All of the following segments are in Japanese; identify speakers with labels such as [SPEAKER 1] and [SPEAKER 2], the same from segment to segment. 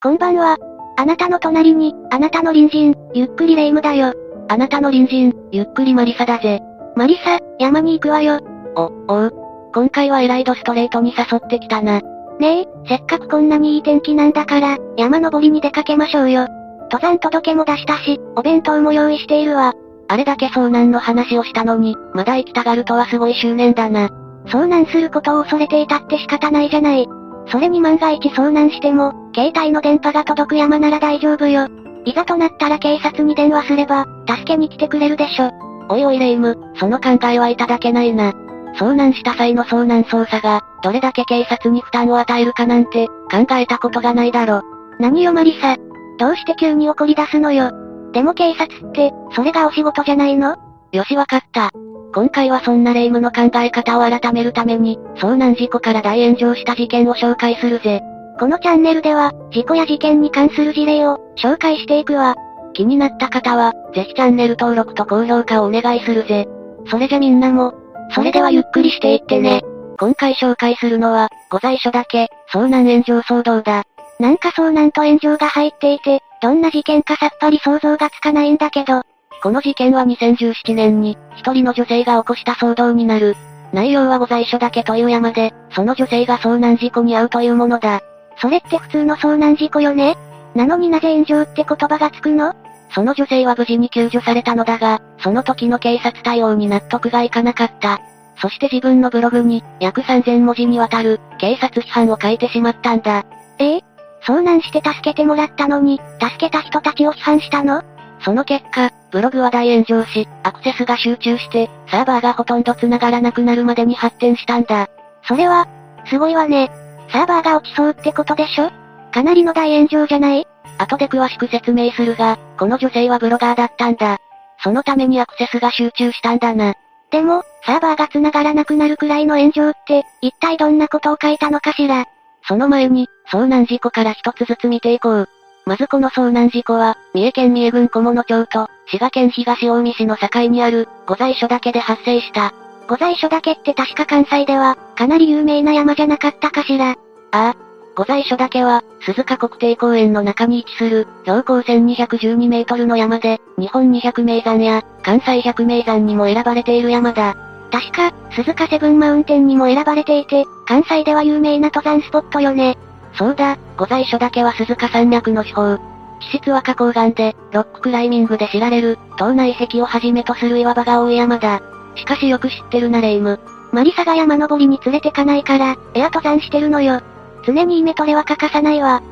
[SPEAKER 1] こんばんは。あなたの隣に、あなたの隣人、ゆっくりレ夢ムだよ。
[SPEAKER 2] あなたの隣人、ゆっくりマリサだぜ。
[SPEAKER 1] マリサ、山に行くわよ。
[SPEAKER 2] お、おう。今回はエライドストレートに誘ってきたな。
[SPEAKER 1] ねえ、せっかくこんなにいい天気なんだから、山登りに出かけましょうよ。登山届も出したし、お弁当も用意しているわ。
[SPEAKER 2] あれだけ遭難の話をしたのに、まだ行きたがるとはすごい執念だな。
[SPEAKER 1] 遭難することを恐れていたって仕方ないじゃない。それに万が一遭難しても、携帯の電波が届く山なら大丈夫よ。いざとなったら警察に電話すれば、助けに来てくれるでしょ。
[SPEAKER 2] おいおいレ夢ム、その考えはいただけないな。遭難した際の遭難捜査が、どれだけ警察に負担を与えるかなんて、考えたことがないだろ。
[SPEAKER 1] 何よマリサ。どうして急に怒り出すのよ。でも警察って、それがお仕事じゃないの？
[SPEAKER 2] よしわかった。今回はそんな霊夢の考え方を改めるために、遭難事故から大炎上した事件を紹介するぜ。
[SPEAKER 1] このチャンネルでは、事故や事件に関する事例を、紹介していくわ。
[SPEAKER 2] 気になった方は、ぜひチャンネル登録と高評価をお願いするぜ。それじゃみんなも、それではゆっくりしていってね。今回紹介するのは、ご在所だけ、遭難炎上騒動だ。
[SPEAKER 1] なんか遭難と炎上が入っていて、どんな事件かさっぱり想像がつかないんだけど。
[SPEAKER 2] この事件は2017年に、一人の女性が起こした騒動になる。内容はご在所だけという山で、その女性が遭難事故に遭うというものだ。
[SPEAKER 1] それって普通の遭難事故よね？なのになぜ炎上って言葉がつくの？
[SPEAKER 2] その女性は無事に救助されたのだが、その時の警察対応に納得がいかなかった。そして自分のブログに、約3000文字にわたる、警察批判を書いてしまったんだ。
[SPEAKER 1] ええ？遭難して助けてもらったのに、助けた人たちを批判したの？
[SPEAKER 2] その結果、ブログは大炎上し、アクセスが集中して、サーバーがほとんど繋がらなくなるまでに発展したんだ。
[SPEAKER 1] それは、すごいわね。サーバーが落ちそうってことでしょ？かなりの大炎上じゃない？
[SPEAKER 2] 後で詳しく説明するが、この女性はブロガーだったんだ。そのためにアクセスが集中したんだな。
[SPEAKER 1] でも、サーバーが繋がらなくなるくらいの炎上って、一体どんなことを書いたのかしら？
[SPEAKER 2] その前に、遭難事故から一つずつ見ていこう。まずこの遭難事故は、三重県三重郡小物町と、滋賀県東近江市の境にある、御在所岳で発生した。
[SPEAKER 1] 御在所岳って確か関西では、かなり有名な山じゃなかったかしら。あ
[SPEAKER 2] あ。御在所岳は、鈴鹿国定公園の中に位置する、標高1212メートルの山で、日本200名山や、関西100名山にも選ばれている山だ。
[SPEAKER 1] 確か、鈴鹿セブンマウンテンにも選ばれていて、関西では有名な登山スポットよね。
[SPEAKER 2] そうだ、御在所だけは鈴鹿山脈の地方。地質は花崗岩で、ロッククライミングで知られる、島内壁をはじめとする岩場が多い山だ。しかしよく知ってるなレイム。
[SPEAKER 1] マリサが山登りに連れてかないから、エア登山してるのよ。常にイメトレは欠かさないわ。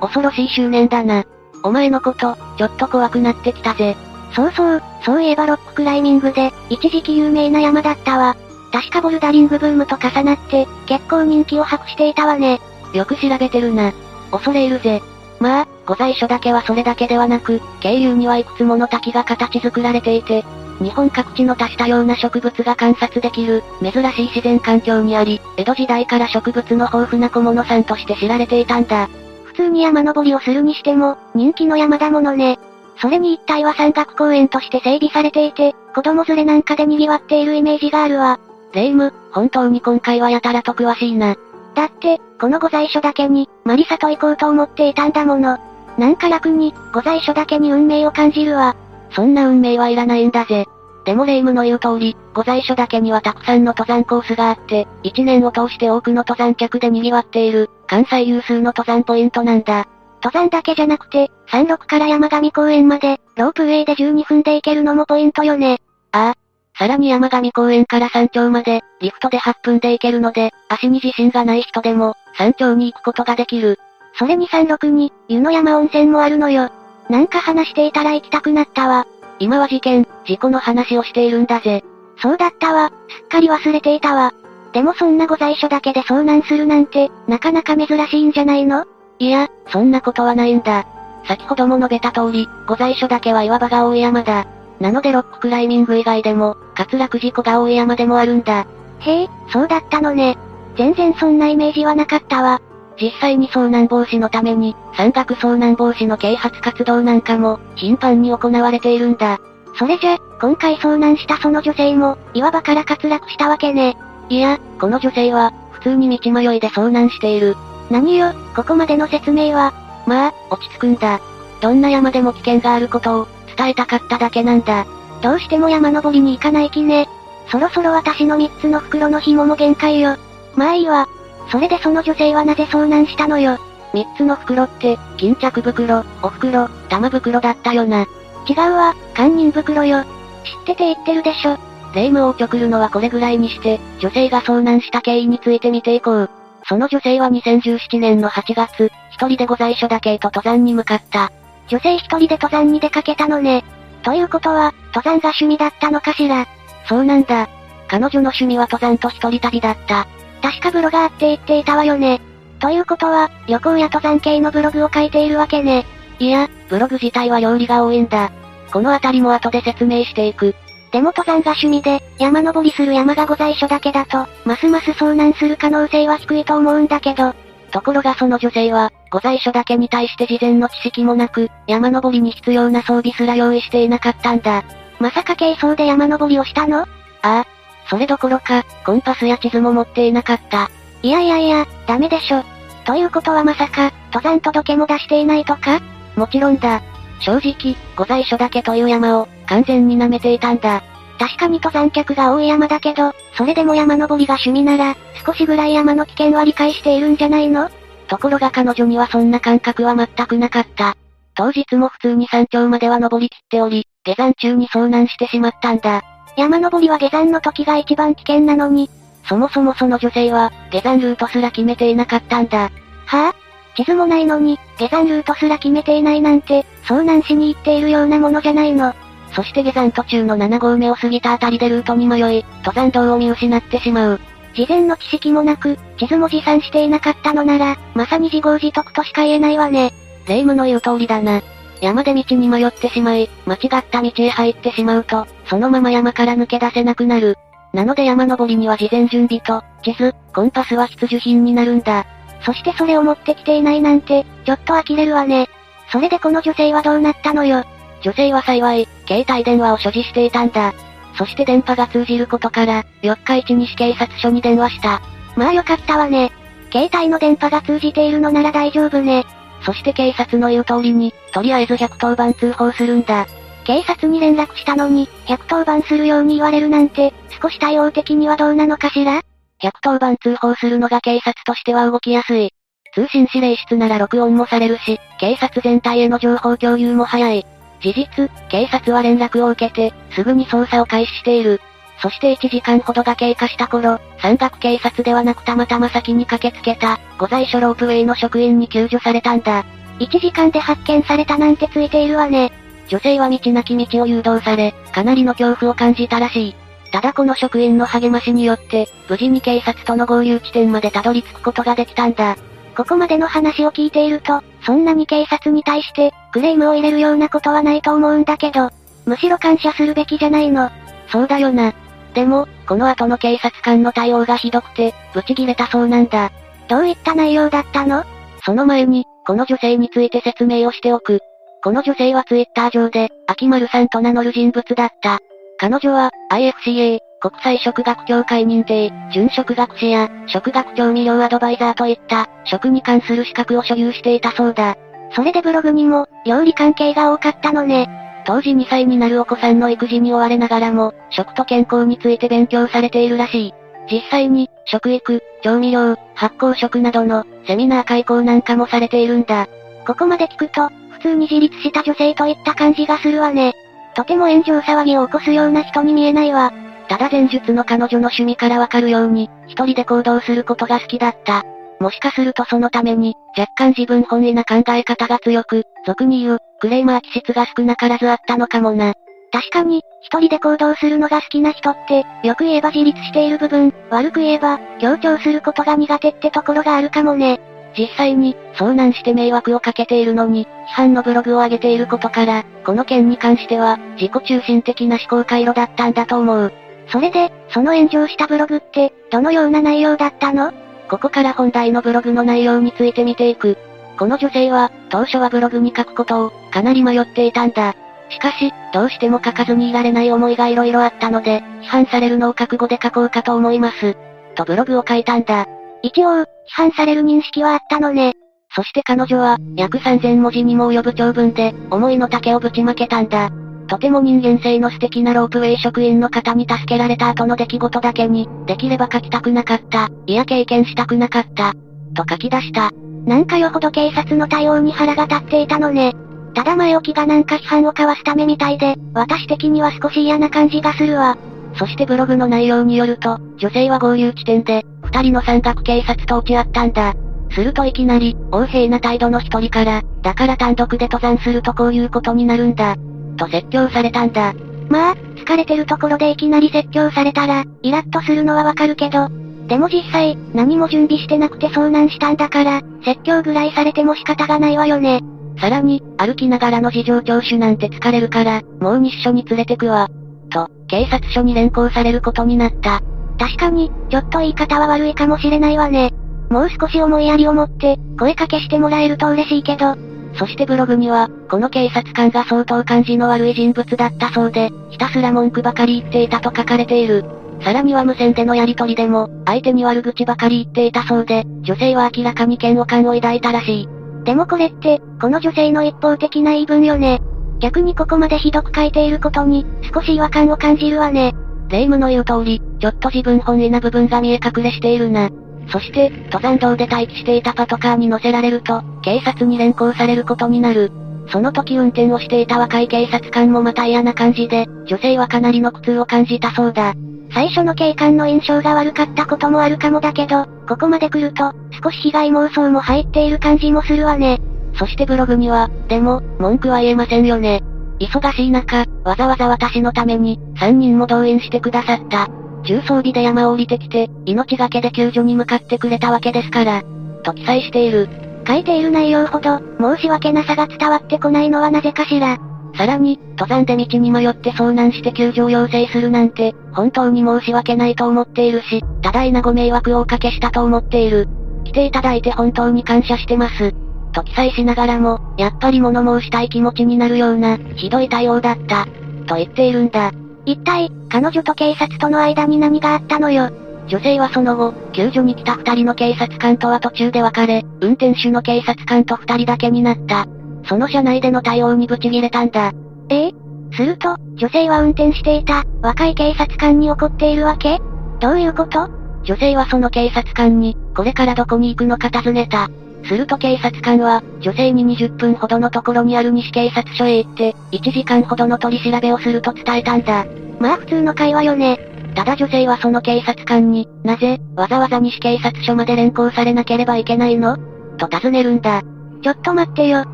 [SPEAKER 2] 恐ろしい執念だな。お前のこと、ちょっと怖くなってきたぜ。
[SPEAKER 1] そうそう、そういえばロッククライミングで、一時期有名な山だったわ。確かボルダリングブームと重なって、結構人気を博していたわね。
[SPEAKER 2] よく調べてるな。恐れ入るぜ。まあ、御在所だけはそれだけではなく、経由にはいくつもの滝が形作られていて、日本各地の多種多様な植物が観察できる、珍しい自然環境にあり、江戸時代から植物の豊富な小物山として知られていたんだ。
[SPEAKER 1] 普通に山登りをするにしても、人気の山だものね。それに一帯は山岳公園として整備されていて、子供連れなんかで賑わっているイメージがあるわ。
[SPEAKER 2] レイム、本当に今回はやたらと詳しいな。
[SPEAKER 1] だって、この御在所だけに、マリサと行こうと思っていたんだもの。なんか楽に、御在所だけに運命を感じるわ。
[SPEAKER 2] そんな運命はいらないんだぜ。でもレイムの言う通り、御在所だけにはたくさんの登山コースがあって、一年を通して多くの登山客で賑わっている、関西有数の登山ポイントなんだ。
[SPEAKER 1] 登山だけじゃなくて、山麓から山上公園まで、ロープウェイで12分で行けるのもポイントよね。
[SPEAKER 2] ああ。さらに山上公園から山頂まで、リフトで8分で行けるので、足に自信がない人でも、山頂に行くことができる。
[SPEAKER 1] それに山麓に、湯の山温泉もあるのよ。なんか話していたら行きたくなったわ。
[SPEAKER 2] 今は事件、事故の話をしているんだぜ。
[SPEAKER 1] そうだったわ、すっかり忘れていたわ。でもそんなご在所だけで遭難するなんて、なかなか珍しいんじゃないの？
[SPEAKER 2] いや、そんなことはないんだ。先ほども述べた通り、ご在所だけは岩場が多い山だ。なのでロッククライミング以外でも、滑落事故が多い山でもあるんだ。
[SPEAKER 1] へえ、そうだったのね。全然そんなイメージはなかったわ。
[SPEAKER 2] 実際に遭難防止のために、山岳遭難防止の啓発活動なんかも、頻繁に行われているんだ。
[SPEAKER 1] それじゃ、今回遭難したその女性も、岩場から滑落したわけね。
[SPEAKER 2] いや、この女性は、普通に道迷いで遭難している。
[SPEAKER 1] 何よ、ここまでの説明は。
[SPEAKER 2] まあ、落ち着くんだ。どんな山でも危険があることを、伝えたかっただけなんだ。
[SPEAKER 1] どうしても山登りに行かない気ね。そろそろ私の3つの袋の紐も限界よ。まあいいわ。それでその女性はなぜ遭難したのよ。
[SPEAKER 2] 3つの袋って、巾着袋、お袋、玉袋だったよな。
[SPEAKER 1] 違うわ、堪忍袋よ。知ってて言ってるでしょ。
[SPEAKER 2] 霊夢をおちょくるのはこれぐらいにして、女性が遭難した経緯について見ていこう。その女性は2017年の8月、一人でご在所だけと登山に向かった。
[SPEAKER 1] 女性一人で登山に出かけたのね。ということは、登山が趣味だったのかしら？
[SPEAKER 2] そうなんだ。彼女の趣味は登山と一人旅だった。
[SPEAKER 1] 確かブロガーって言っていたわよね。ということは、旅行や登山系のブログを書いているわけね。
[SPEAKER 2] いや、ブログ自体は料理が多いんだ。このあたりも後で説明していく。
[SPEAKER 1] でも登山が趣味で、山登りする山がご在所だけだと、ますます遭難する可能性は低いと思うんだけど。
[SPEAKER 2] ところがその女性は、ご在所だけに対して事前の知識もなく、山登りに必要な装備すら用意していなかったんだ。
[SPEAKER 1] まさか軽装で山登りをしたの？あ
[SPEAKER 2] あ。それどころか、コンパスや地図も持っていなかった。
[SPEAKER 1] いやいやいや、ダメでしょ。ということはまさか、登山届も出していないとか？
[SPEAKER 2] もちろんだ。正直、ご在所だけという山を、完全に舐めていたんだ。
[SPEAKER 1] 確かに登山客が多い山だけど、それでも山登りが趣味なら、少しぐらい山の危険は理解しているんじゃないの？
[SPEAKER 2] ところが彼女にはそんな感覚は全くなかった。当日も普通に山頂までは登りきっており、下山中に遭難してしまったんだ。
[SPEAKER 1] 山登りは下山の時が一番危険なのに。
[SPEAKER 2] そもそもその女性は、下山ルートすら決めていなかったんだ。
[SPEAKER 1] はぁ、あ、地図もないのに、下山ルートすら決めていないなんて、遭難しに行っているようなものじゃないの。
[SPEAKER 2] そして下山途中の7合目を過ぎたあたりでルートに迷い、登山道を見失ってしまう。
[SPEAKER 1] 事前の知識もなく、地図も持参していなかったのなら、まさに自業自得としか言えないわね。
[SPEAKER 2] 霊夢の言う通りだな。山で道に迷ってしまい、間違った道へ入ってしまうと、そのまま山から抜け出せなくなる。なので山登りには事前準備と、地図、コンパスは必需品になるんだ。
[SPEAKER 1] そしてそれを持ってきていないなんて、ちょっと呆れるわね。それでこの女性はどうなったのよ。
[SPEAKER 2] 女性は幸い、携帯電話を所持していたんだ。そして電波が通じることから、四日市西警察署に電話した。
[SPEAKER 1] まあよかったわね。携帯の電波が通じているのなら大丈夫ね。
[SPEAKER 2] そして警察の言う通りに、とりあえず110番通報するんだ。
[SPEAKER 1] 警察に連絡したのに、110番するように言われるなんて、少し対応的にはどうなのかしら
[SPEAKER 2] ?110 番通報するのが警察としては動きやすい。通信指令室なら録音もされるし、警察全体への情報共有も早い。事実、警察は連絡を受けて、すぐに捜査を開始している。そして1時間ほどが経過した頃、山岳警察ではなくたまたま先に駆けつけた、御在所ロープウェイの職員に救助されたんだ。
[SPEAKER 1] 1時間で発見されたなんてついているわね。
[SPEAKER 2] 女性は道なき道を誘導され、かなりの恐怖を感じたらしい。ただこの職員の励ましによって、無事に警察との合流地点までたどり着くことができたんだ。
[SPEAKER 1] ここまでの話を聞いていると、そんなに警察に対して、クレームを入れるようなことはないと思うんだけど、むしろ感謝するべきじゃないの。
[SPEAKER 2] そうだよな。でも、この後の警察官の対応がひどくて、ブチ切れたそうなんだ。
[SPEAKER 1] どういった内容だったの？
[SPEAKER 2] その前に、この女性について説明をしておく。この女性はツイッター上で、秋丸さんと名乗る人物だった。彼女は、IFCA、国際食学協会認定、準食学士や、食学調味料アドバイザーといった、食に関する資格を所有していたそうだ。
[SPEAKER 1] それでブログにも、料理関係が多かったのね。
[SPEAKER 2] 当時2歳になるお子さんの育児に追われながらも、食と健康について勉強されているらしい。実際に、食育、調味料、発酵食などの、セミナー開講なんかもされているんだ。
[SPEAKER 1] ここまで聞くと、普通に自立した女性といった感じがするわね。とても炎上騒ぎを起こすような人に見えないわ。
[SPEAKER 2] ただ前述の彼女の趣味からわかるように、一人で行動することが好きだった。もしかするとそのために、若干自分本位な考え方が強く、俗に言う、クレーマー気質が少なからずあったのかもな。
[SPEAKER 1] 確かに、一人で行動するのが好きな人って、よく言えば自立している部分、悪く言えば、強調することが苦手ってところがあるかもね。
[SPEAKER 2] 実際に、遭難して迷惑をかけているのに、批判のブログを上げていることから、この件に関しては、自己中心的な思考回路だったんだと思う。
[SPEAKER 1] それで、その炎上したブログって、どのような内容だったの？
[SPEAKER 2] ここから本題のブログの内容について見ていく。この女性は、当初はブログに書くことを、かなり迷っていたんだ。しかし、どうしても書かずにいられない思いが色々あったので、批判されるのを覚悟で書こうかと思います。とブログを書いたんだ。
[SPEAKER 1] 一応、批判される認識はあったのね。
[SPEAKER 2] そして彼女は、約3000文字にも及ぶ長文で、思いの丈をぶちまけたんだ。とても人間性の素敵なロープウェイ職員の方に助けられた後の出来事だけに、できれば書きたくなかった、いや経験したくなかった、と書き出した。
[SPEAKER 1] なんかよほど警察の対応に腹が立っていたのね。ただ前置きがなんか批判を交わすためみたいで、私的には少し嫌な感じがするわ。
[SPEAKER 2] そしてブログの内容によると、女性は合流地点で、二人の山岳警察と落ち合ったんだ。するといきなり、横柄な態度の一人から、だから単独で登山するとこういうことになるんだ。と説教されたんだ。
[SPEAKER 1] まあ、疲れてるところでいきなり説教されたら、イラッとするのはわかるけど、でも実際、何も準備してなくて遭難したんだから、説教ぐらいされても仕方がないわよね。
[SPEAKER 2] さらに、歩きながらの事情聴取なんて疲れるから、もう日所に連れてくわ。と、警察署に連行されることになった。
[SPEAKER 1] 確かに、ちょっと言い方は悪いかもしれないわね。もう少し思いやりを持って、声かけしてもらえると嬉しいけど。
[SPEAKER 2] そしてブログには、この警察官が相当感じの悪い人物だったそうで、ひたすら文句ばかり言っていたと書かれている。さらには無線でのやり取りでも、相手に悪口ばかり言っていたそうで、女性は明らかに嫌悪感を抱いたらしい。
[SPEAKER 1] でもこれって、この女性の一方的な言い分よね。逆にここまでひどく書いていることに、少し違和感を感じるわね。
[SPEAKER 2] 霊夢の言う通り、ちょっと自分本位な部分が見え隠れしているな。そして、登山道で待機していたパトカーに乗せられると、警察に連行されることになる。その時運転をしていた若い警察官もまた嫌な感じで、女性はかなりの苦痛を感じたそうだ。
[SPEAKER 1] 最初の警官の印象が悪かったこともあるかもだけど、ここまで来ると、少し被害妄想も入っている感じもするわね。
[SPEAKER 2] そしてブログには、でも、文句は言えませんよね。忙しい中、わざわざ私のために、3人も動員してくださった。重装備で山を降りてきて、命がけで救助に向かってくれたわけですから。と記載している。
[SPEAKER 1] 書いている内容ほど、申し訳なさが伝わってこないのはなぜかしら。
[SPEAKER 2] さらに、登山で道に迷って遭難して救助を要請するなんて、本当に申し訳ないと思っているし、多大なご迷惑をおかけしたと思っている。来ていただいて本当に感謝してます。と記載しながらも、やっぱり物申したい気持ちになるような、ひどい対応だった。と言っているんだ。
[SPEAKER 1] 一体、彼女と警察との間に何があったのよ？
[SPEAKER 2] 女性はその後、救助に来た二人の警察官とは途中で別れ、運転手の警察官と二人だけになった。その車内での対応にブチギレたんだ。
[SPEAKER 1] え？えすると、女性は運転していた、若い警察官に怒っているわけ？どういうこと？
[SPEAKER 2] 女性はその警察官に、これからどこに行くのか尋ねた。すると警察官は、女性に20分ほどのところにある西警察署へ行って、1時間ほどの取り調べをすると伝えたんだ。
[SPEAKER 1] まあ普通の会話よね。
[SPEAKER 2] ただ女性はその警察官に、なぜ、わざわざ西警察署まで連行されなければいけないの？と尋ねるんだ。
[SPEAKER 1] ちょっと待ってよ。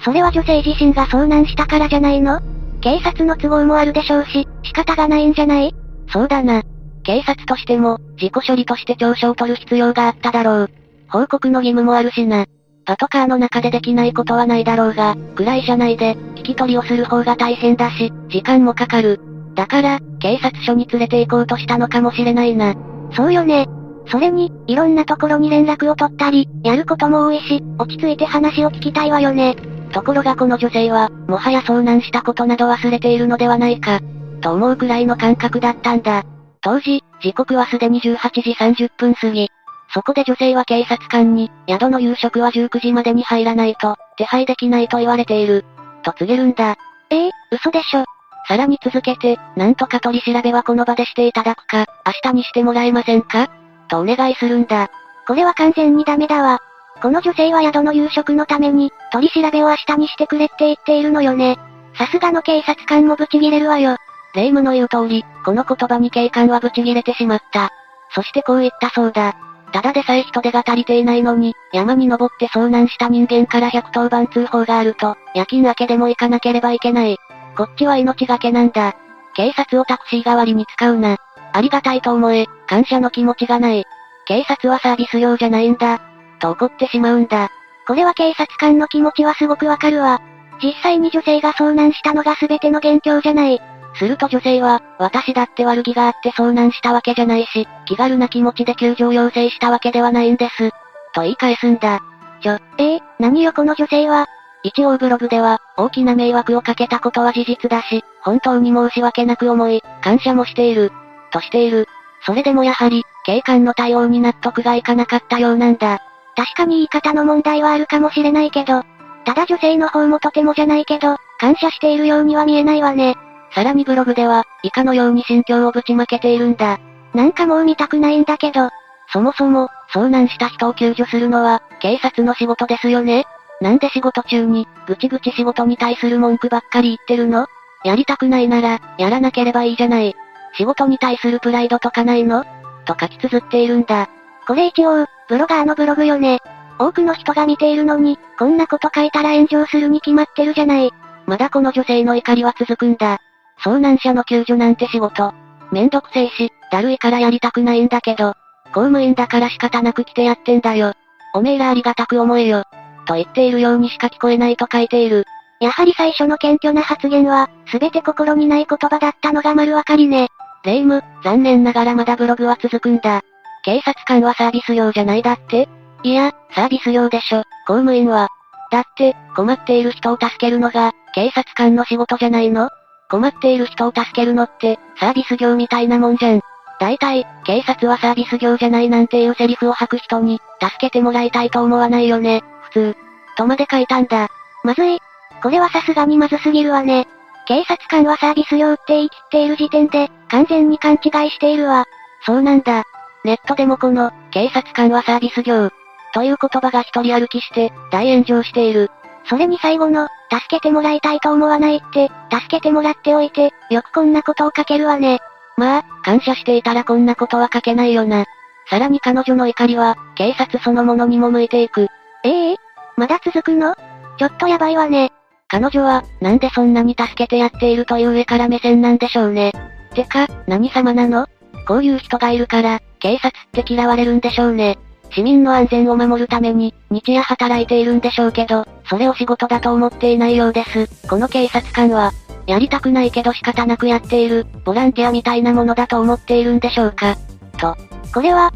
[SPEAKER 1] それは女性自身が遭難したからじゃないの？警察の都合もあるでしょうし、仕方がないんじゃない？
[SPEAKER 2] そうだな。警察としても、自己処理として調書を取る必要があっただろう。報告の義務もあるしな。パトカーの中でできないことはないだろうが、暗い車内で、聞き取りをする方が大変だし、時間もかかる。だから、警察署に連れて行こうとしたのかもしれないな。
[SPEAKER 1] そうよね。それに、いろんなところに連絡を取ったり、やることも多いし、落ち着いて話を聞きたいわよね。
[SPEAKER 2] ところがこの女性は、もはや遭難したことなど忘れているのではないか、と思うくらいの感覚だったんだ。当時、時刻はすでに18時30分過ぎ。そこで女性は警察官に、宿の夕食は19時までに入らないと、手配できないと言われている。と告げるんだ。
[SPEAKER 1] ええー、嘘でしょ。
[SPEAKER 2] さらに続けて、なんとか取り調べはこの場でしていただくか、明日にしてもらえませんか？とお願いするんだ。
[SPEAKER 1] これは完全にダメだわ。この女性は宿の夕食のために、取り調べを明日にしてくれって言っているのよね。さすがの警察官もブチギレるわよ。
[SPEAKER 2] 霊夢の言う通り、この言葉に警官はブチギレてしまった。そしてこう言ったそうだ。ただでさえ人手が足りていないのに、山に登って遭難した人間から110番通報があると、夜勤明けでも行かなければいけない。こっちは命がけなんだ。警察をタクシー代わりに使うな。ありがたいと思え、感謝の気持ちがない。警察はサービス用じゃないんだ。と怒ってしまうんだ。
[SPEAKER 1] これは警察官の気持ちはすごくわかるわ。実際に女性が遭難したのが全ての元凶じゃない。
[SPEAKER 2] すると女性は、私だって悪気があって遭難したわけじゃないし、気軽な気持ちで救助を要請したわけではないんです。と言い返すんだ。
[SPEAKER 1] ちょ、えー、何よこの女性は。
[SPEAKER 2] 一応ブログでは、大きな迷惑をかけたことは事実だし、本当に申し訳なく思い、感謝もしている。としている。それでもやはり、警官の対応に納得がいかなかったようなんだ。
[SPEAKER 1] 確かに言い方の問題はあるかもしれないけど、ただ女性の方もとてもじゃないけど、感謝しているようには見えないわね。
[SPEAKER 2] さらにブログでは、以下のように心境をぶちまけているんだ。
[SPEAKER 1] なんかもう見たくないんだけど。
[SPEAKER 2] そもそも、遭難した人を救助するのは、警察の仕事ですよねなんで仕事中に、ぐちぐち仕事に対する文句ばっかり言ってるの？やりたくないなら、やらなければいいじゃない。仕事に対するプライドとかないの？と書き綴っているんだ。
[SPEAKER 1] これ一応、ブロガーのブログよね。多くの人が見ているのに、こんなこと書いたら炎上するに決まってるじゃない。
[SPEAKER 2] まだこの女性の怒りは続くんだ。遭難者の救助なんて仕事。めんどくせえし、だるいからやりたくないんだけど、公務員だから仕方なく来てやってんだよ。おめえらありがたく思えよ。と言っているようにしか聞こえないと書いている。
[SPEAKER 1] やはり最初の謙虚な発言は、すべて心にない言葉だったのが丸わかりね。
[SPEAKER 2] 霊夢、残念ながらまだブログは続くんだ。警察官はサービス業じゃないだっていや、サービス業でしょ、公務員は。だって、困っている人を助けるのが、警察官の仕事じゃないの？困っている人を助けるのって、サービス業みたいなもんじゃん。大体、警察はサービス業じゃないなんていうセリフを吐く人に、助けてもらいたいと思わないよね、普通。とまで書いたんだ。
[SPEAKER 1] まずい。これはさすがにまずすぎるわね。警察官はサービス業って言い切っている時点で、完全に勘違いしているわ。
[SPEAKER 2] そうなんだ。ネットでもこの、警察官はサービス業。という言葉が一人歩きして、大炎上している。
[SPEAKER 1] それに最後の、助けてもらいたいと思わないって、助けてもらっておいて、よくこんなことを書けるわね。
[SPEAKER 2] まあ、感謝していたらこんなことは書けないよな。さらに彼女の怒りは、警察そのものにも向いていく。
[SPEAKER 1] ええ？ー、まだ続くの？ちょっとやばいわね。
[SPEAKER 2] 彼女は、なんでそんなに助けてやっているという上から目線なんでしょうね。てか、何様なの？こういう人がいるから、警察って嫌われるんでしょうね。市民の安全を守るために、日夜働いているんでしょうけど、それを仕事だと思っていないようです。この警察官は、やりたくないけど仕方なくやっている、ボランティアみたいなものだと思っているんでしょうか。と。
[SPEAKER 1] これは、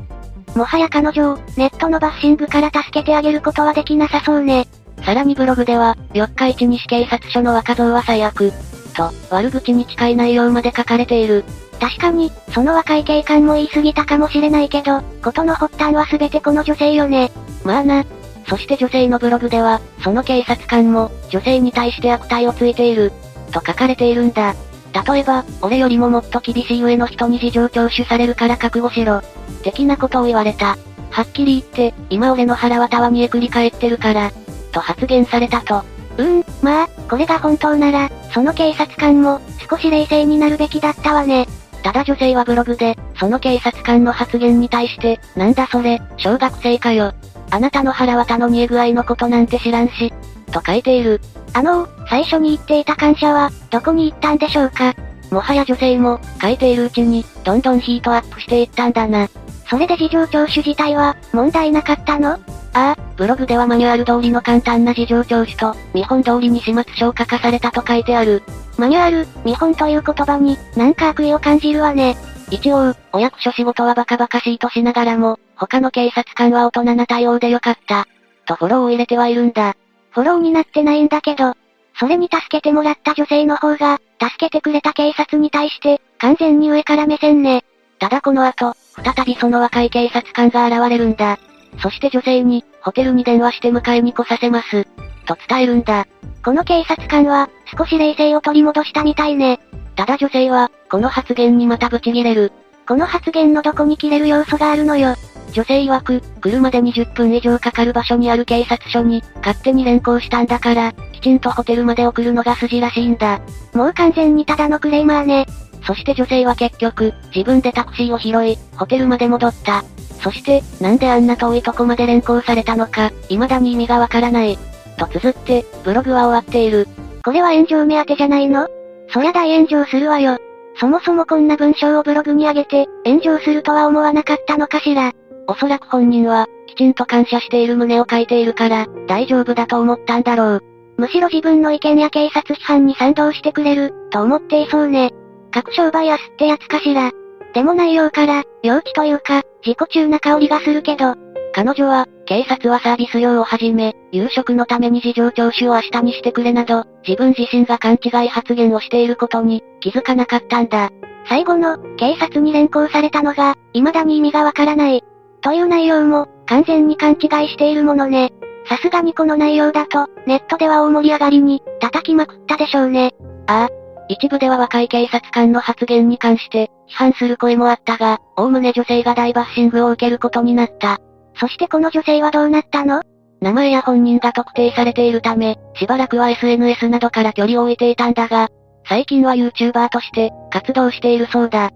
[SPEAKER 1] もはや彼女を、ネットのバッシングから助けてあげることはできなさそうね。
[SPEAKER 2] さらにブログでは、四日市西警察署の若造は最悪。と、悪口に近い内容まで書かれている。
[SPEAKER 1] 確かに、その若い警官も言い過ぎたかもしれないけど、ことの発端は全てこの女性よね。
[SPEAKER 2] まあな。そして女性のブログでは、その警察官も、女性に対して悪態をついている。と書かれているんだ。例えば、俺よりももっと厳しい上の人に事情聴取されるから覚悟しろ。的なことを言われた。はっきり言って、今俺の腹はたわにえくり返ってるから。と発言されたと。
[SPEAKER 1] うーん、まあ、これが本当なら、その警察官も、少し冷静になるべきだったわね。
[SPEAKER 2] ただ女性はブログで、その警察官の発言に対して、なんだそれ、小学生かよ。あなたの腹渡の煮え具合のことなんて知らんし、と書いている。
[SPEAKER 1] あの最初に言っていた感謝は、どこに行ったんでしょうか
[SPEAKER 2] もはや女性も、書いているうちに、どんどんヒートアップしていったんだな。
[SPEAKER 1] それで事情聴取自体は、問題なかったの？
[SPEAKER 2] ああ、ブログではマニュアル通りの簡単な事情聴取と、見本通りに始末書を書かされたと書いてある。
[SPEAKER 1] マニュアル、見本という言葉に、なんか悪意を感じるわね。
[SPEAKER 2] 一応、お役所仕事はバカバカしいとしながらも、他の警察官は大人な対応でよかった。とフォローを入れてはいるんだ。
[SPEAKER 1] フォローになってないんだけど、それに助けてもらった女性の方が、助けてくれた警察に対して、完全に上から目線ね。
[SPEAKER 2] ただこの後、再びその若い警察官が現れるんだ。そして女性に、ホテルに電話して迎えに来させます。と伝えるんだ。
[SPEAKER 1] この警察官は、少し冷静を取り戻したみたいね。
[SPEAKER 2] ただ女性は、この発言にまたブチギレる。
[SPEAKER 1] この発言のどこに切れる要素があるのよ。
[SPEAKER 2] 女性曰く、車で20分以上かかる場所にある警察署に、勝手に連行したんだから、きちんとホテルまで送るのが筋らしいんだ。
[SPEAKER 1] もう完全にただのクレーマーね。
[SPEAKER 2] そして女性は結局、自分でタクシーを拾い、ホテルまで戻った。そして、なんであんな遠いとこまで連行されたのか、未だに意味がわからない。と綴って、ブログは終わっている。
[SPEAKER 1] これは炎上目当てじゃないの？そりゃ大炎上するわよ。そもそもこんな文章をブログに上げて、炎上するとは思わなかったのかしら。
[SPEAKER 2] おそらく本人は、きちんと感謝している旨を書いているから、大丈夫だと思ったんだろう。
[SPEAKER 1] むしろ自分の意見や警察批判に賛同してくれる、と思っていそうね。各商売安ってやつかしら。でも内容から、幼稚というか、自己中な香りがするけど、
[SPEAKER 2] 彼女は、警察はサービス料をはじめ、夕食のために事情聴取を明日にしてくれなど、自分自身が勘違い発言をしていることに、気づかなかったんだ。
[SPEAKER 1] 最後の、警察に連行されたのが、未だに意味がわからない。という内容も、完全に勘違いしているものね。さすがにこの内容だと、ネットでは大盛り上がりに、叩きまくったでしょうね。
[SPEAKER 2] ああ。一部では若い警察官の発言に関して、批判する声もあったが、おおむね女性が大バッシングを受けることになった。
[SPEAKER 1] そしてこの女性はどうなったの？
[SPEAKER 2] 名前や本人が特定されているため、しばらくは SNS などから距離を置いていたんだが、最近は YouTuber として活動しているそうだ。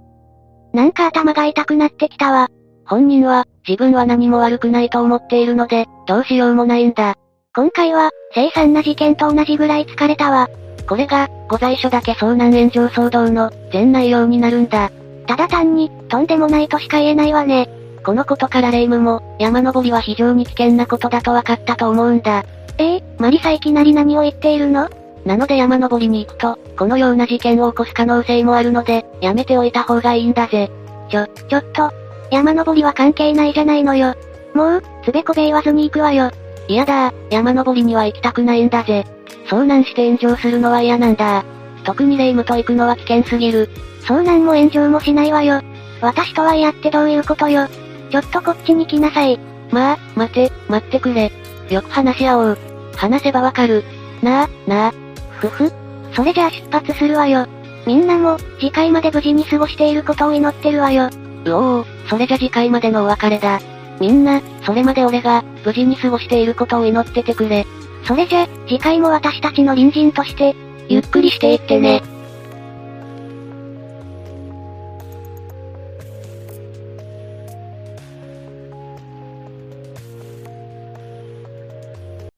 [SPEAKER 1] なんか頭が痛くなってきたわ。
[SPEAKER 2] 本人は、自分は何も悪くないと思っているので、どうしようもないんだ。
[SPEAKER 1] 今回は、凄惨な事件と同じぐらい疲れたわ。
[SPEAKER 2] これが、ご在所だけ遭難炎上騒動の、全内容になるんだ。
[SPEAKER 1] ただ単に、とんでもないとしか言えないわね。
[SPEAKER 2] このことからレイムも、山登りは非常に危険なことだと分かったと思うんだ。
[SPEAKER 1] ええー、マリサいきなり何を言っているの？
[SPEAKER 2] なので山登りに行くと、このような事件を起こす可能性もあるので、やめておいた方がいいんだぜ。
[SPEAKER 1] ちょ、ちょっと。山登りは関係ないじゃないのよ。もう、つべこべ言わずに行くわよ。
[SPEAKER 2] 嫌だ山登りには行きたくないんだぜ。遭難して炎上するのは嫌なんだ特にレイムと行くのは危険すぎる。
[SPEAKER 1] 遭難も炎上もしないわよ。私とは嫌ってどういうことよ。ちょっとこっちに来なさい。
[SPEAKER 2] まあ、待て、待ってくれ。よく話し合おう。話せばわかる。なあ、なあ。
[SPEAKER 1] ふふ。それじゃあ出発するわよ。みんなも、次回まで無事に過ごしていることを祈ってるわよ。
[SPEAKER 2] うおお、それじゃ次回までのお別れだ。みんな、それまで俺が、無事に過ごしていることを祈っててくれ。
[SPEAKER 1] それじゃ、次回も私たちの隣人として、ゆっくりしていってね。